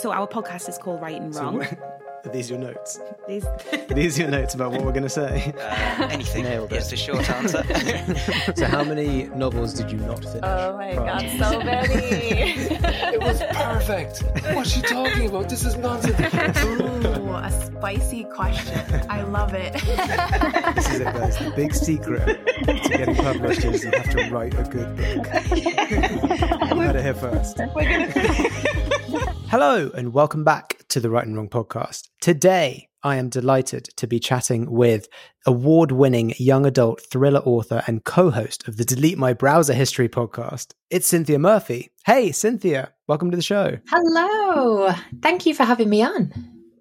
So our podcast is called Write and Wrong. These are these your notes? These- Are these your notes about what we're going to say? Uh, anything Nailed it. is the short answer. so, how many novels did you not finish? oh my prior god, so many. It was perfect. What's she talking about? This is nonsense. Ooh, a spicy question. I love it. This is it, guys. The big secret to getting published is you have to write a good book. you heard it here first. Hello, and welcome back to the Write and Wrong podcast. Today, I am delighted to be chatting with award winning young adult thriller author and co host of the Delete My Browser History podcast. It's Cynthia Murphy. Hey, Cynthia, welcome to the show. Hello. Thank you for having me on.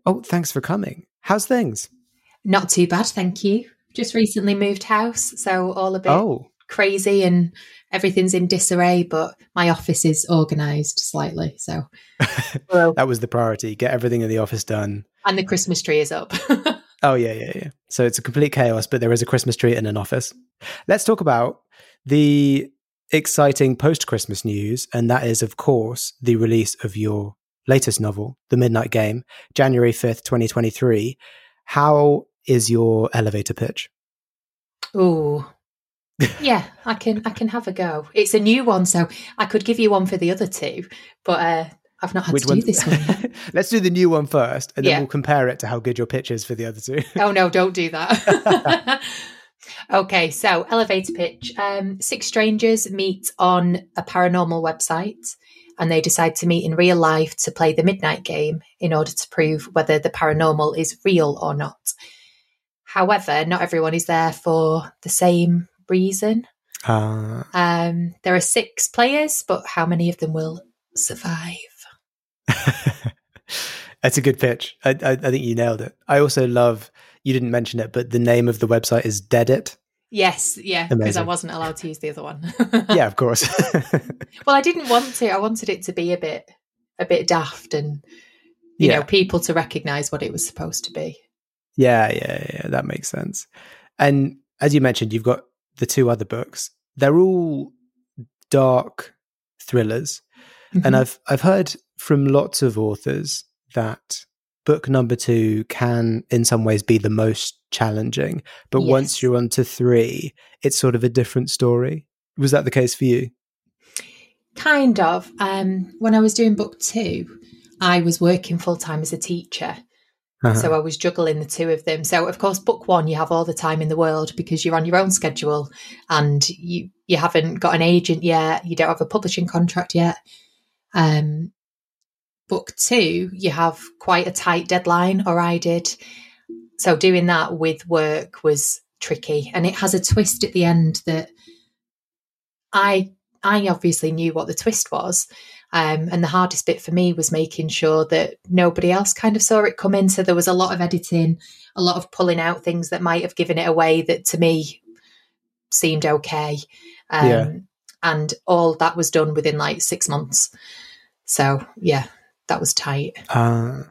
Oh, thanks for coming. How's things? Not too bad, thank you. Just recently moved house, so all a bit Oh, crazy and everything's in disarray, but my office is organised slightly. So, Well- that was the priority. Get everything in the office done. and the Christmas tree is up. Oh, yeah, yeah, yeah. So it's a complete chaos, but there is a Christmas tree in an office. Let's talk about the exciting post Christmas news. And that is, of course, the release of your latest novel, The Midnight Game, January 5th, 2023. How is your elevator pitch? Ooh. Yeah, I can I can have a go. It's a new one, so I could give you one for the other two, but uh, I've not had to do this one. Let's do the new one first, and then Yeah. we'll compare it to how good your pitch is for the other two. oh no, don't do that. okay, so elevator pitch. Um, six strangers meet on a paranormal website and they decide to meet in real life to play the midnight game in order to prove whether the paranormal is real or not. However, not everyone is there for the same reason. Uh, Um, there are six players, but how many of them will survive? That's a good pitch. I, I, I think you nailed it. I also love, you didn't mention it, but the name of the website is Deadit. Yes, yeah, because I wasn't allowed to use the other one. Yeah, of course. Well, I didn't want to. I wanted it to be a bit a bit daft and you Yeah. know, people to recognize what it was supposed to be. yeah, yeah, yeah. That makes sense. And as you mentioned, you've got the two other books. They're all dark thrillers. Mm-hmm. And I've I've heard from lots of authors that book number two can in some ways be the most challenging. But once you're on to three, it's sort of a different story. Was that the case for you? Kind of. Um, when I was doing book two, I was working full time as a teacher. Uh-huh. So I was juggling the two of them. So of course, book one, you have all the time in the world because you're on your own schedule and you you haven't got an agent yet, you don't have a publishing contract yet. Um, book two, you have quite a tight deadline, or I did. So doing that with work was tricky, and it has a twist at the end that I I obviously knew what the twist was. Um, and the hardest bit for me was making sure that nobody else kind of saw it come in. So there was a lot of editing, a lot of pulling out things that might have given it away that to me seemed okay. Um, Yeah. And all that was done within like six months. So yeah, that was tight. Uh,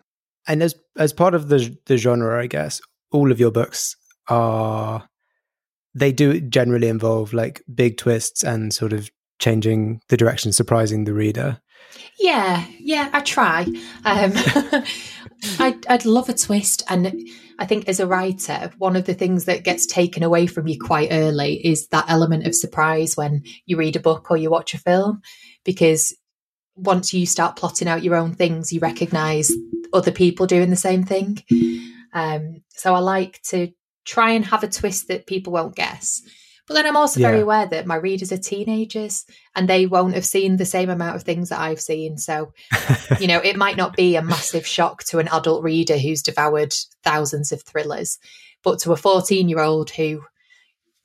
and as as part of the the genre, I guess all of your books are they do generally involve like big twists and sort of changing the direction, surprising the reader. Yeah, yeah, I try. Um, I'd, I'd love a twist. And I think as a writer, one of the things that gets taken away from you quite early is that element of surprise when you read a book or you watch a film, because once you start plotting out your own things, you recognize other people doing the same thing. Um, so I like to try and have a twist that people won't guess. But then I'm also very aware that my readers are teenagers and they won't have seen the same amount of things that I've seen. So, you know, it might not be a massive shock to an adult reader who's devoured thousands of thrillers, but to a 14 year old who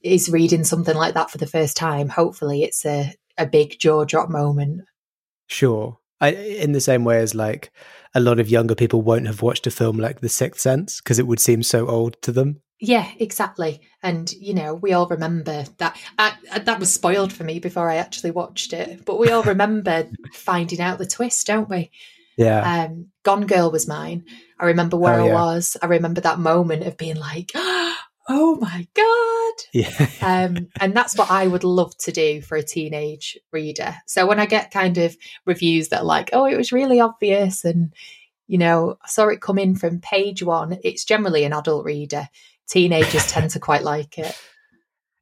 is reading something like that for the first time, hopefully it's a, a big jaw drop moment. Sure. I, in the same way as like a lot of younger people won't have watched a film like The Sixth Sense because it would seem so old to them. Yeah, exactly. And you know, we all remember that. I, I- that was spoiled for me before I actually watched it. But we all remember finding out the twist, don't we? Yeah. Um, Gone Girl was mine. I remember where Oh, I yeah. was. I remember that moment of being like, "Oh my god!" yeah. um, and that's what I would love to do for a teenage reader. So when I get kind of reviews that are like, "Oh, it was really obvious," and you know, I saw it come in from page one, it's generally an adult reader. Teenagers tend to quite like it.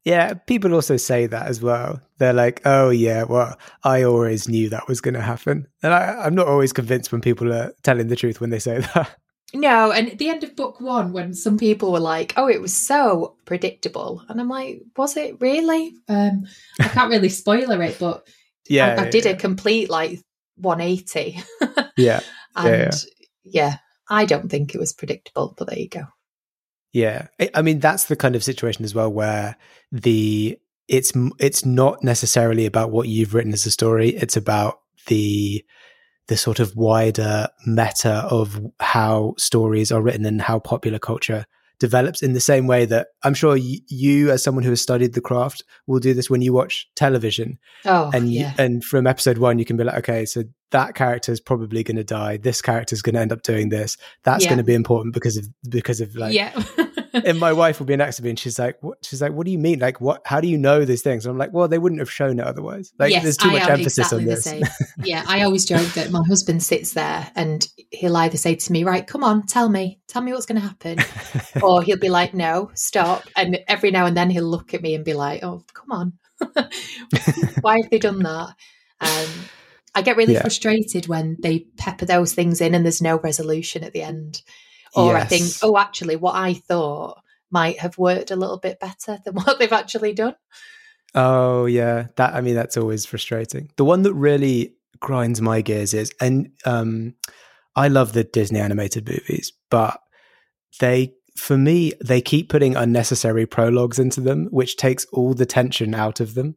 Yeah, people also say that as well. They're like, "Oh yeah, well, I always knew that was going to happen," and I, I'm not always convinced when people are telling the truth when they say that. No, and at the end of book one, when some people were like, "Oh, it was so predictable," and I'm like, "Was it really?" Um, I can't really spoiler it, but Yeah, I, I did yeah, a complete like 180, yeah, and Yeah, yeah, I don't think it was predictable. But there you go. Yeah. I, mean, that's the kind of situation as well where the it's it's not necessarily about what you've written as a story. It's about the the sort of wider meta of how stories are written and how popular culture develops in the same way that I'm sure y- you, as someone who has studied the craft, will do this when you watch television. Oh, and you, yeah, and from episode one, you can be like, okay, so that character is probably going to die. This character is going to end up doing this. That's Yeah. going to be important because of because of like. yeah. And my wife will be next to me, and she's like, "What?" She's like, "What do you mean? Like, what? How do you know these things?" And I'm like, "Well, they wouldn't have shown it otherwise. Like, yes, there's too I much emphasis exactly on this." yeah, I always joke that my husband sits there and he'll either say to me, "Right, come on, tell me, tell me what's going to happen," or he'll be like, "No, stop." And every now and then he'll look at me and be like, "Oh, come on, why have they done that?" Um, I get really Yeah. frustrated when they pepper those things in and there's no resolution at the end, or I think, "Oh, actually, what I thought." Might have worked a little bit better than what they've actually done. Oh yeah, that I mean that's always frustrating. The one that really grinds my gears is, and um, I love the Disney animated movies, but they, for me, they keep putting unnecessary prologues into them, which takes all the tension out of them.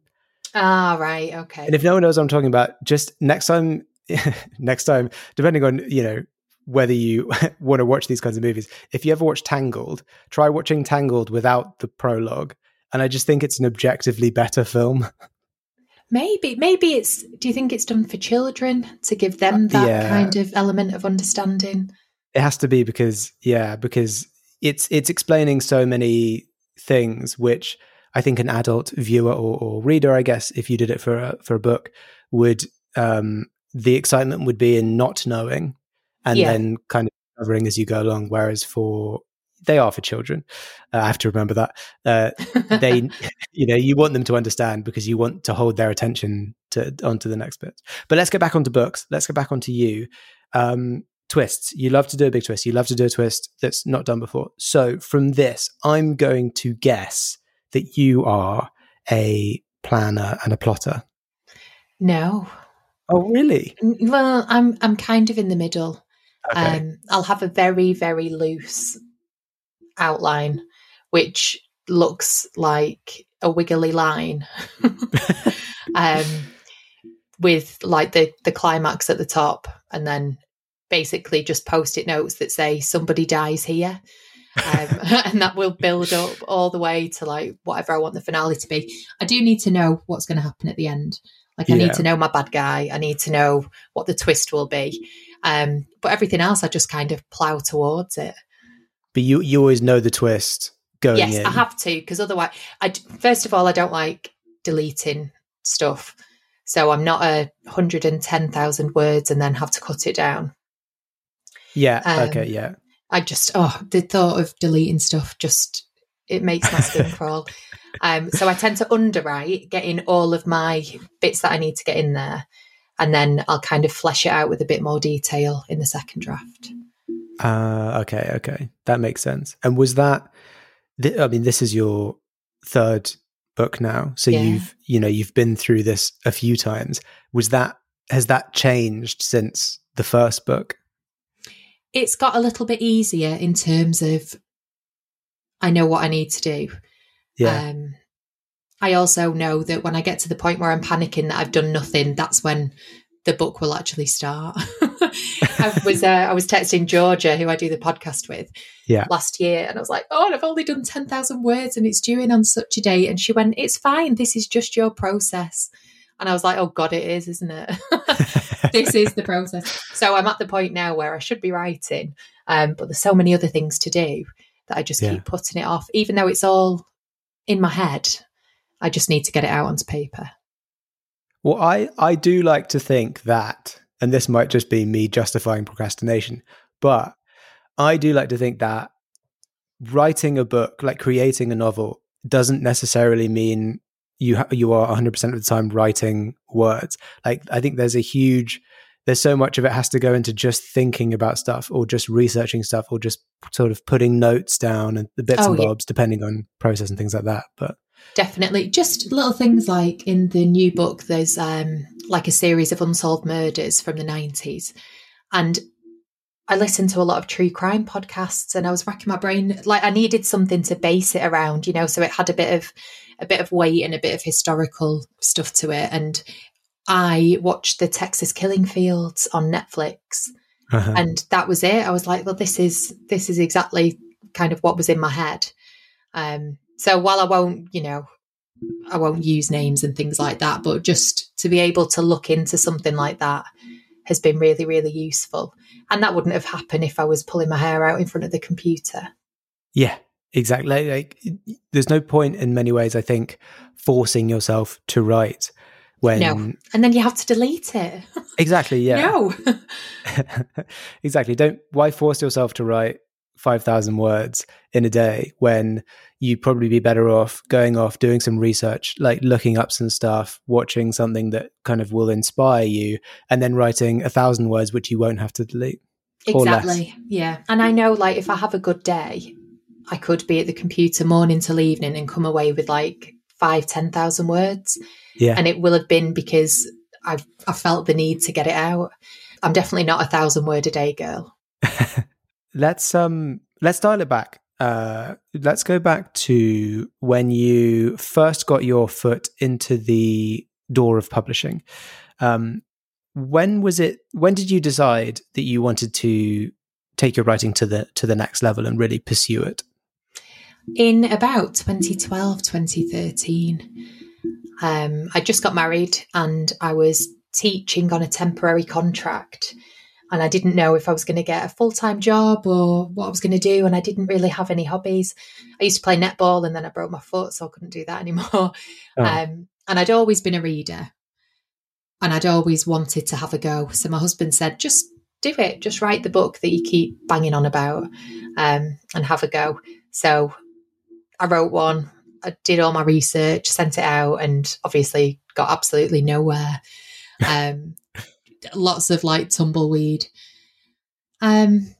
Ah, right, okay. And if no one knows what I'm talking about, just next time, next time, depending on you know whether you want to watch these kinds of movies, if you ever watch Tangled, try watching Tangled without the prologue. And I just think it's an objectively better film. Maybe, maybe it's. Do you think it's done for children to give them that Yeah. kind of element of understanding? It has to be because yeah, because it's it's explaining so many things which I think an adult viewer or, or reader, I guess, if you did it for a for a book, would um the excitement would be in not knowing and Yeah. then kind of discovering as you go along. Whereas for they are for children. Uh, I have to remember that. Uh, they, you know, you want them to understand because you want to hold their attention to onto the next bit. But let's get back onto books. Let's get back onto you. Um, twists. You love to do a big twist. You love to do a twist that's not done before. So from this, I'm going to guess that you are a planner and a plotter. no. Oh, really? Well, I'm. I'm kind of in the middle. Okay. Um, I'll have a very, very loose outline, which looks like a wiggly line, um, with like the the climax at the top, and then basically just post-it notes that say somebody dies here. Um, and that will build up all the way to like whatever I want the finale to be. I do need to know what's going to happen at the end. Like I Yeah. need to know my bad guy. I need to know what the twist will be. Um, but everything else, I just kind of plow towards it. but you you always know the twist going yes, in. I have to because otherwise, I first of all, I don't like deleting stuff. So I'm not a hundred and ten thousand words and then have to cut it down. Yeah. Um, okay. Yeah. I just oh the thought of deleting stuff just it makes my skin crawl. Um, so I tend to underwrite getting all of my bits that I need to get in there, and then I'll kind of flesh it out with a bit more detail in the second draft. Uh, okay, okay, that makes sense. And was that? Th- I mean, this is your third book now, so Yeah. you've you know you've been through this a few times. Was that has that changed since the first book? It's got a little bit easier in terms of I know what I need to do. Yeah, Um, I also know that when I get to the point where I'm panicking that I've done nothing, that's when the book will actually start. I was uh, I was texting Georgia, who I do the podcast with, Yeah. last year, and I was like, "Oh, I've only done ten thousand words, and it's due in on such a date." And she went, "It's fine. This is just your process." And I was like, "Oh God, it is, isn't it? this is the process." So I'm at the point now where I should be writing, um, but there's so many other things to do that I just Yeah. keep putting it off, even though it's all in my head. I just need to get it out onto paper. Well, I I do like to think that, and this might just be me justifying procrastination, but I do like to think that writing a book, like creating a novel, doesn't necessarily mean you ha- you are 100% of the time writing words. Like I think there's a huge there's so much of it has to go into just thinking about stuff or just researching stuff or just sort of putting notes down and the bits Oh, and yeah. bobs depending on process and things like that. But Definitely. Just little things like in the new book, there's um, like a series of unsolved murders from the 90s. And I listened to a lot of true crime podcasts and I was racking my brain. Like I needed something to base it around, you know, so it had a bit of a bit of weight and a bit of historical stuff to it. And I watched the Texas Killing Fields on Netflix uh-huh. and that was it. I was like, well, this is this is exactly kind of what was in my head. Um, so while I won't, you know, I won't use names and things like that, but just to be able to look into something like that has been really, really useful. And that wouldn't have happened if I was pulling my hair out in front of the computer. Yeah, exactly. Like, there's no point in many ways, I think, forcing yourself to write when No. And then you have to delete it. exactly, yeah, No. exactly. Don't why force yourself to write five thousand words in a day when you'd probably be better off going off doing some research, like looking up some stuff, watching something that kind of will inspire you, and then writing a thousand words which you won't have to delete. Exactly. Yeah. And I know, like, if I have a good day, I could be at the computer morning till evening and come away with like five, 10,000 words. Yeah, And it will have been because I've I felt the need to get it out. I'm definitely not a thousand word a day girl. let's um let's dial it back uh let's go back to when you first got your foot into the door of publishing um when was it when did you decide that you wanted to take your writing to the to the next level and really pursue it In about 2012, 2013, um, I just got married and I was teaching on a temporary contract. And I didn't know if I was going to get a full time job or what I was going to do. And I didn't really have any hobbies. I used to play netball and then I broke my foot, so I couldn't do that anymore. Oh. Um, and I'd always been a reader and I'd always wanted to have a go. So my husband said, just do it, just write the book that you keep banging on about um, and have a go. So I wrote one, I did all my research, sent it out, and obviously got absolutely nowhere. Um, lots of like tumbleweed. Um,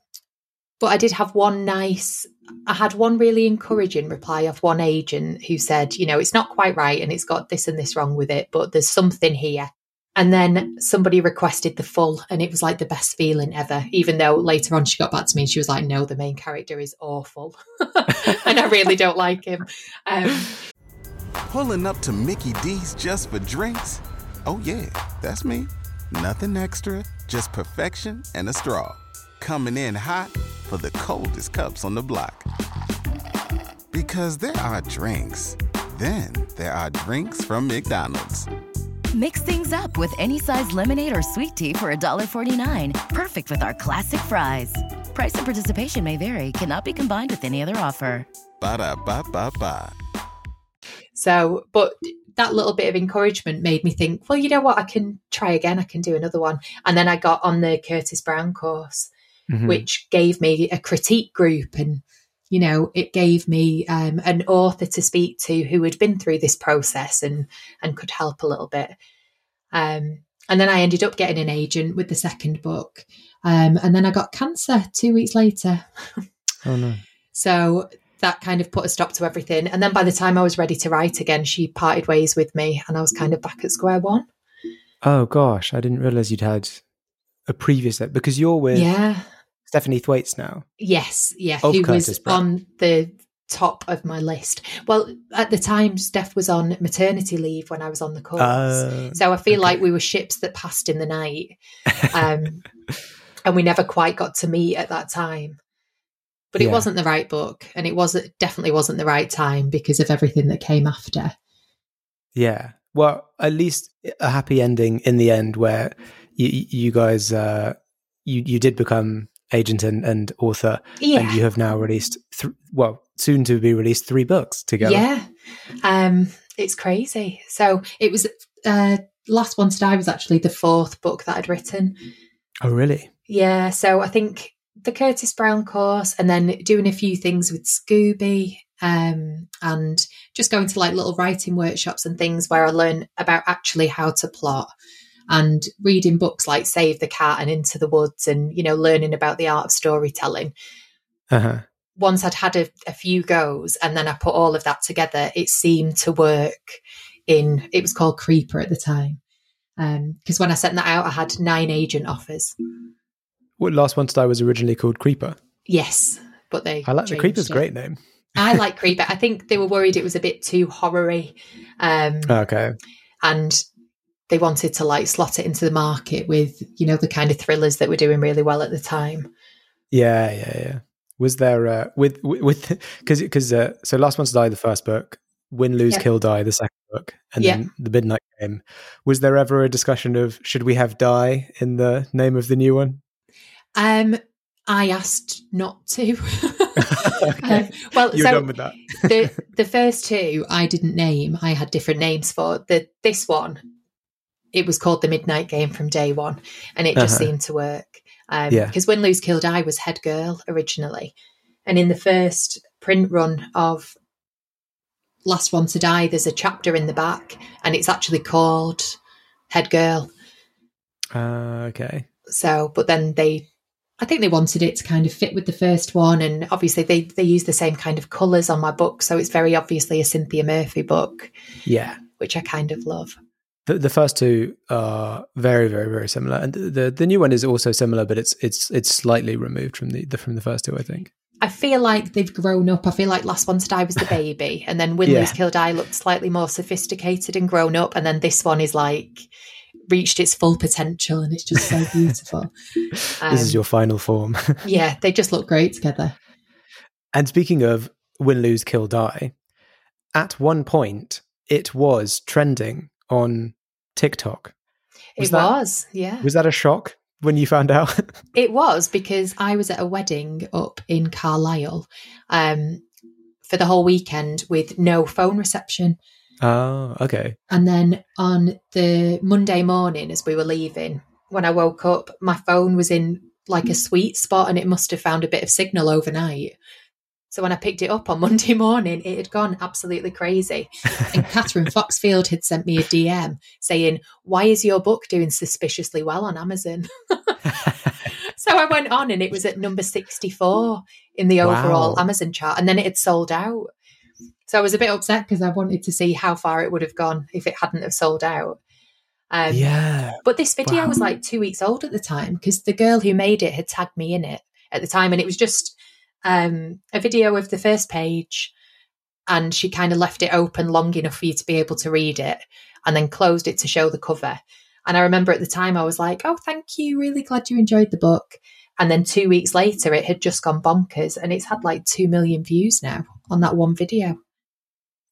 but I did have one nice, I had one really encouraging reply of one agent who said, you know, it's not quite right and it's got this and this wrong with it, but there's something here. And then somebody requested the full, and it was like the best feeling ever. Even though later on she got back to me and she was like, no, the main character is awful. and I really don't like him. Um, Pulling up to Mickey D's just for drinks? Oh, yeah, that's me. Nothing extra, just perfection and a straw. Coming in hot for the coldest cups on the block. Because there are drinks, then there are drinks from McDonald's. Mix things up with any size lemonade or sweet tea for $1.49. Perfect with our classic fries. Price and participation may vary, cannot be combined with any other offer. Ba da ba ba ba. So, but that little bit of encouragement made me think, well, you know what? I can try again. I can do another one. And then I got on the Curtis Brown course, Mhm. which gave me a critique group and you know it gave me um, an author to speak to who had been through this process and and could help a little bit um, and then I ended up getting an agent with the second book. Um, and then I got cancer two weeks later. Oh no. So that kind of put a stop to everything. And then by the time I was ready to write again, she parted ways with me and I was kind of back at square one. Oh gosh, I didn't realize you'd had a previous because you're with Yeah. Stephanie Thwaites now. Yes. Yeah. Of who Curtis was on the top of my list. Well, at the time, Steph was on maternity leave when I was on the course. Uh, so I feel okay. like we were ships that passed in the night. Um, and we never quite got to meet at that time. But it Yeah. wasn't the right book, and it was it definitely wasn't the right time because of everything that came after. Yeah. Well, at least a happy ending in the end where you you guys uh you you did become agent and, and author Yeah, and you have now released th- well soon to be released three books together. yeah, um, it's crazy. So it was uh, last one to die was actually the fourth book that I'd written. Oh really? Yeah, so I think the Curtis Brown course and then doing a few things with SCBWI um, and just going to like little writing workshops and things where I learn about actually how to plot and reading books like Save the Cat and Into the Woods and, you know, learning about the art of storytelling. Uh-huh. Once I'd had a, a few goes and then I put all of that together, it seemed to work in, it was called Creeper at the time. Because when I sent that out, I had nine agent offers. What last one to die was originally called Creeper. Yes, but they. I like the Creeper's it. great name. I like Creeper. I think they were worried it was a bit too horror-y, um, Okay. and they wanted to like slot it into the market with you know the kind of thrillers that were doing really well at the time. Yeah, yeah, yeah. Was there uh, with with because because uh, so last one to die the first book, win lose Yeah. kill die the second book, and Yeah. then the midnight game. Was there ever a discussion of should we have die in the name of the new one? Um, I asked not to. Um, well, You're so done with that. the the first two I didn't name. I had different names for the this one. It was called the Midnight Game from day one, and it just Uh-huh. seemed to work. Um, Yeah. Because Win Lose Kill Die was Head Girl originally, and in the first print run of Last One to Die, there's a chapter in the back, and it's actually called Head Girl. Uh, okay. So, but then they, I think they wanted it to kind of fit with the first one, and obviously they they use the same kind of colours on my book, so it's very obviously a Cynthia Murphy book, Yeah. which I kind of love. The, the first two are very, very, very similar, and the, the the new one is also similar, but it's it's it's slightly removed from the, the from the first two, I think. I feel like they've grown up. I feel like Last One to Die was the baby, and then Win Yeah. Lose Kill Die looked slightly more sophisticated and grown up, and then this one is like reached its full potential, and it's just so beautiful. Um, this is your final form. yeah, they just look great together. And speaking of win, lose, kill, die, at one point it was trending on TikTok. Was it that- was, yeah. Was that a shock when you found out? It was because I was at a wedding up in Carlisle um, for the whole weekend with no phone reception. oh, okay. And then on the Monday morning, as we were leaving, when I woke up, my phone was in like a sweet spot and it must have found a bit of signal overnight. So when I picked it up on Monday morning, it had gone absolutely crazy. And Kathryn Foxfield had sent me a DM saying, Why is your book doing suspiciously well on Amazon? so I went on and it was at number 64 in the overall Wow. Amazon chart. And then it had sold out. So I was a bit upset because I wanted to see how far it would have gone if it hadn't have sold out. Um, yeah. but this video Wow. was like two weeks old at the time because the girl who made it had tagged me in it at the time. And it was just um, a video of the first page. And she kind of left it open long enough for you to be able to read it and then closed it to show the cover. And I remember at the time I was like, oh, thank you. Really glad you enjoyed the book. And then two weeks later, it had just gone bonkers and it's had like 2 million views now on that one video.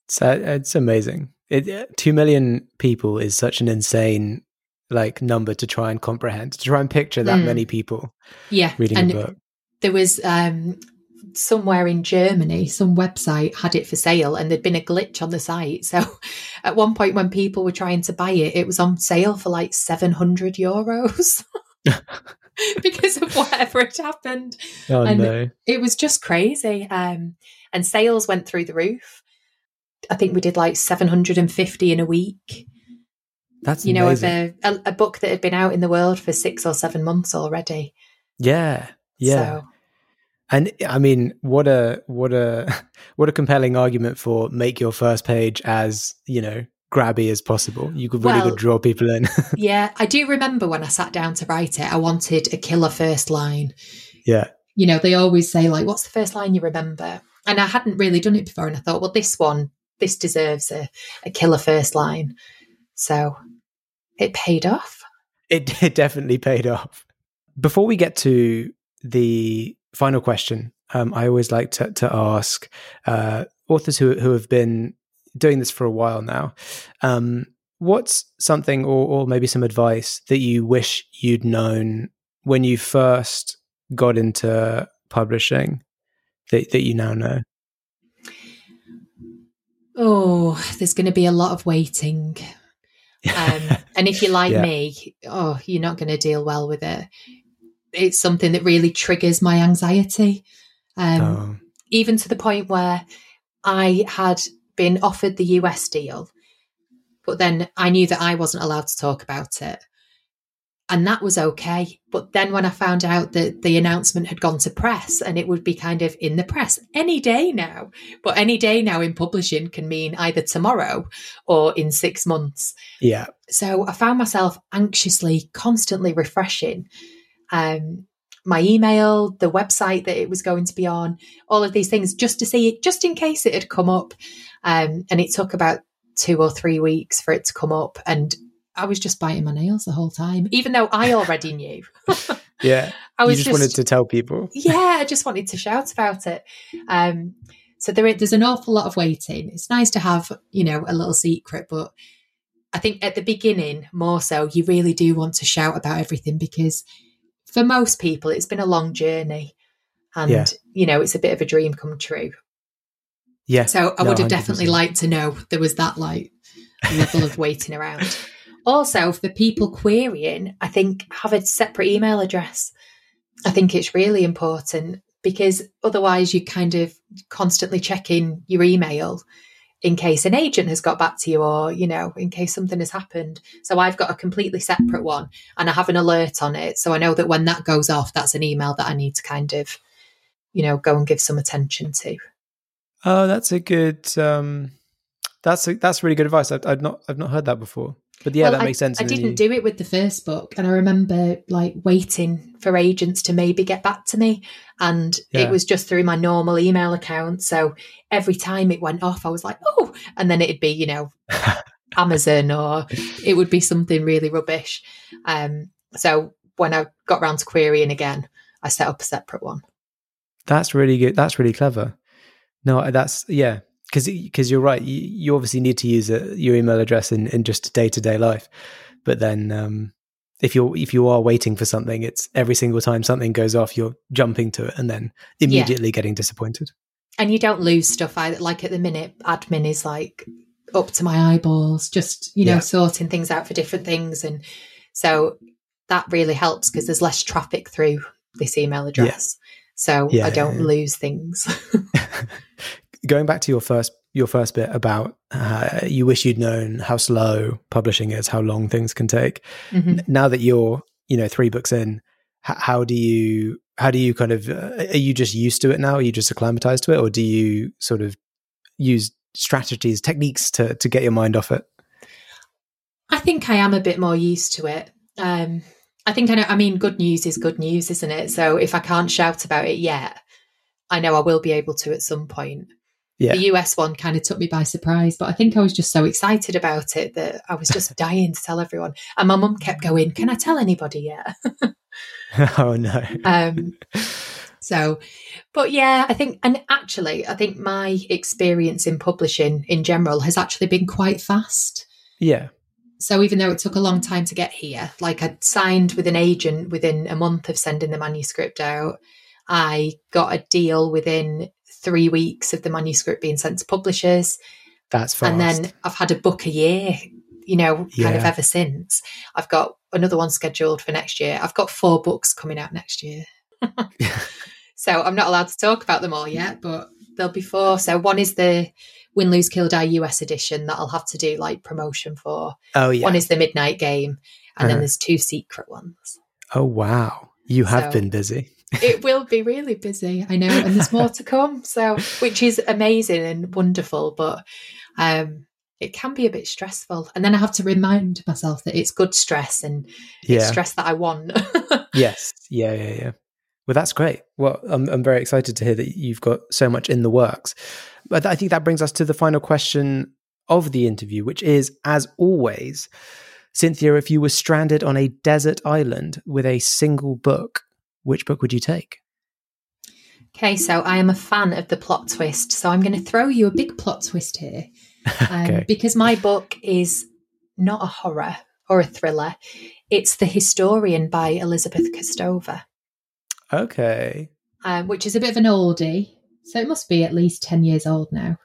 So it's amazing. It, uh, two million people is such an insane like number to try and comprehend. To try and picture that Mm. many people Yeah. reading and a book. there was um, somewhere in Germany, some website had it for sale, and there'd been a glitch on the site. So at one point, when people were trying to buy it, it was on sale for like 700 euros because of whatever had happened. Oh and- no. It was just crazy. Um, and sales went through the roof. I think we did like 750 in a week. That's you know, of a, a, a book that had been out in the world for six or seven months already. yeah, yeah. So, And I mean, what a what a what a compelling argument for make your first page as you know grabby as possible. You could really Well- could draw people in. yeah, I do remember when I sat down to write it, I wanted a killer first line. yeah, You know, they always say, like, what's the first line you remember? And I hadn't really done it before. And I thought, well, this one, this deserves a, a killer first line. So it paid off. it, it definitely paid off. Before we get to the final question, um, I always like to, to ask uh, authors who who have been doing this for a while now. Um, what's something, or, or maybe some advice that you wish you'd known when you first got into publishing that, that you now know? Oh, there's going to be a lot of waiting. Um, and if you're like Yeah. me, oh, you're not going to deal well with it. It's something that really triggers my anxiety. Um, Oh, even to the point where I had been offered the US deal, but then I knew that I wasn't allowed to talk about it. And that was okay. But then when I found out that the announcement had gone to press and it would be kind of in the press any day now, but any day now in publishing can mean either tomorrow or in six months. yeah, So I found myself anxiously, constantly refreshing um, my email, the website that it was going to be on, all of these things, just to see it, just in case it had come up. Um, and it took about two or three weeks for it to come up. And I was just biting my nails the whole time, even though I already knew. yeah. I you was just, wanted to tell people. yeah, I just wanted to shout about it. Um, so there, there's an awful lot of waiting. It's nice to have, you know, a little secret, but I think at the beginning, more so, you really do want to shout about everything because for most people, it's been a long journey, and Yeah. you know, it's a bit of a dream come true. Yeah. So I No, would have definitely 100%. liked to know there was that like level of waiting around. Also, for people querying, I think have a separate email address. I think it's really important because otherwise you kind of constantly checking your email in case an agent has got back to you or, you know, in case something has happened. So I've got a completely separate one and I have an alert on it. So I know that when that goes off, that's an email that I need to kind of, you know, go and give some attention to. Oh, that's a good. Um, that's a, that's really good advice. I've, I've not I've not heard that before. But yeah, Well, that I- makes sense. I didn't you- do it with the first book, and I remember like waiting for agents to maybe get back to me, and Yeah. it was just through my normal email account. So every time it went off, I was like, "Oh!" and then it'd be you know Amazon or it would be something really rubbish. Um, so when I got round to querying again, I set up a separate one. That's really good. That's really clever. No, that's yeah. Because because you're right. You, you obviously need to use a, your email address in, in just day to day life. But then um, if you're if you are waiting for something, it's every single time something goes off, you're jumping to it and then immediately getting disappointed. And you don't lose stuff either. Like at the minute, admin is like up to my eyeballs, just, you know, Yeah. sorting things out for different things. And so that really helps because there's less traffic through this email address. So Yeah, I don't yeah. lose things. Going back to your first your first bit about uh, you wish you'd known how slow publishing is, how long things can take. Mhm. now that you're you know three books in h- how do you how do you kind of uh, are you just used to it now are you just acclimatized to it or do you sort of use strategies techniques to to get your mind off it I think I am a bit more used to it. Um, I think I know, I mean, good news is good news, isn't it? So if I can't shout about it yet, I know I will be able to at some point. Yeah The US one kind of took me by surprise, but I think I was just so excited about it that I was just dying to tell everyone. And my mum kept going, Can I tell anybody yet? oh no Um, so, but yeah, I think, and actually, I think my experience in publishing in general has actually been quite fast. yeah So even though it took a long time to get here, like I'd signed with an agent within a month of sending the manuscript out, I got a deal within three weeks of the manuscript being sent to publishers. that's fast And then I've had a book a year, you know, kind of ever since. I've got another one scheduled for next year. I've got four books coming out next year. so I'm not allowed to talk about them all yet, but there'll be four. So one is the Win Lose Kill Die US edition that I'll have to do like promotion for. Oh yeah. One is the Midnight Game, and then Uh-huh. there's two secret ones. oh wow. You have So- been busy. It will be really busy, I know, and there's more to come. So, which is amazing and wonderful, but um, it can be a bit stressful. And then I have to remind myself that it's good stress and Yeah. stress that I want. Yes. Yeah, yeah, yeah. Well, that's great. Well, I'm, I'm very excited to hear that you've got so much in the works. But I think that brings us to the final question of the interview, which is as always, Cynthia, if you were stranded on a desert island with a single book, which book would you take? okay, so I am a fan of the plot twist. So I'm going to throw you a big plot twist here. Um, Okay. Because my book is not a horror or a thriller, it's The Historian by Elizabeth Kostova. Okay. um, which is a bit of an oldie. So it must be at least 10 years old now.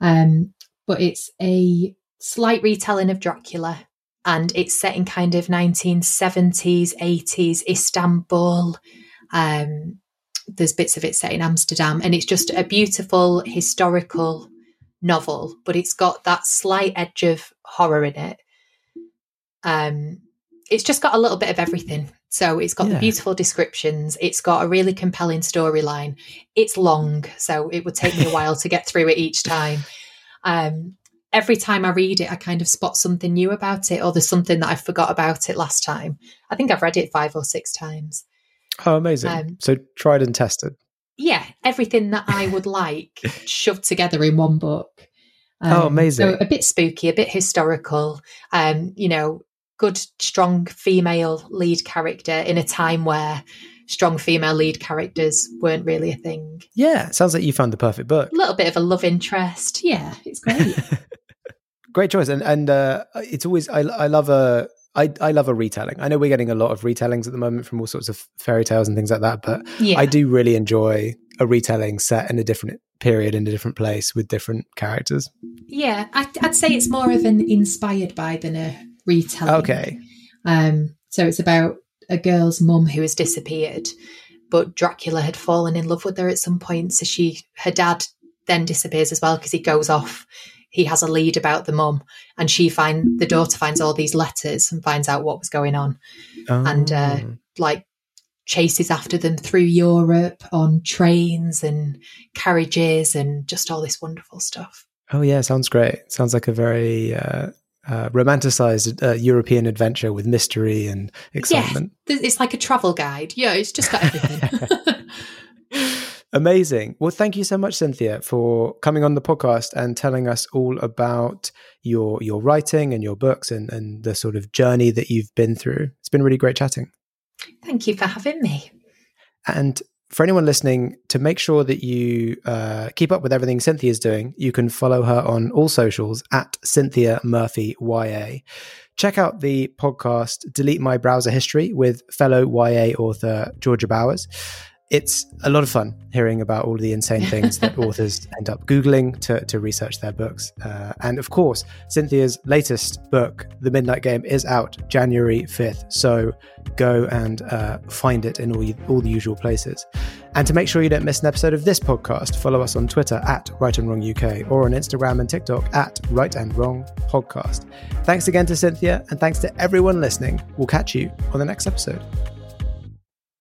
Um, but it's a slight retelling of Dracula and it's set in kind of 1970s, 80s Istanbul. Um, there's bits of it set in Amsterdam and it's just a beautiful historical novel, but it's got that slight edge of horror in it. Um, it's just got a little bit of everything. So it's got Yeah. the beautiful descriptions. It's got a really compelling storyline. It's long, so it would take me a while to get through it each time. Um, every time I read it, I kind of spot something new about it, or there's something that I forgot about it last time. I think I've read it five or six times. Oh, amazing. Um, so tried and tested. Yeah, everything that I would like shoved together in one book. Oh, amazing. So a bit spooky, a bit historical. Um, you know, good, strong female lead character in a time where strong female lead characters weren't really a thing. Yeah, sounds like you found the perfect book. A little bit of a love interest. Yeah, it's great. Great choice, and and uh, it's always I I love a I I love a retelling. I know we're getting a lot of retellings at the moment from all sorts of fairy tales and things like that, but yeah. I do really enjoy a retelling set in a different period in a different place with different characters. Yeah, I'd, I'd say it's more of an inspired by than a retelling. Okay, Um, so it's about a girl's mum who has disappeared, but Dracula had fallen in love with her at some point. So she, her dad, then disappears as well because he goes off. He has a lead about the mum, and she find the daughter finds all these letters and finds out what was going on, and uh, Oh. like chases after them through Europe on trains and carriages and just all this wonderful stuff. oh yeah, sounds great. Sounds like a very uh, uh, romanticized uh, European adventure with mystery and excitement. Yeah, it's like a travel guide. Yeah, it's just got everything. Amazing. Well, thank you so much, Cynthia, for coming on the podcast and telling us all about your your writing and your books and, and the sort of journey that you've been through. It's been really great chatting. Thank you for having me. And for anyone listening, to make sure that you uh, keep up with everything Cynthia's doing, you can follow her on all socials at Cynthia Murphy YA. Check out the podcast Delete My Browser History with fellow YA author Georgia Bowers. It's a lot of fun hearing about all the insane things that authors end up Googling to, to research their books. Uh, and of course, Cynthia's latest book, The Midnight Game, is out January 5th. So go and uh, find it in all, you, all the usual places. And to make sure you don't miss an episode of this podcast, follow us on Twitter at Write and Wrong UK or on Instagram and TikTok at Write and Wrong Podcast. Thanks again to Cynthia and thanks to everyone listening. We'll catch you on the next episode.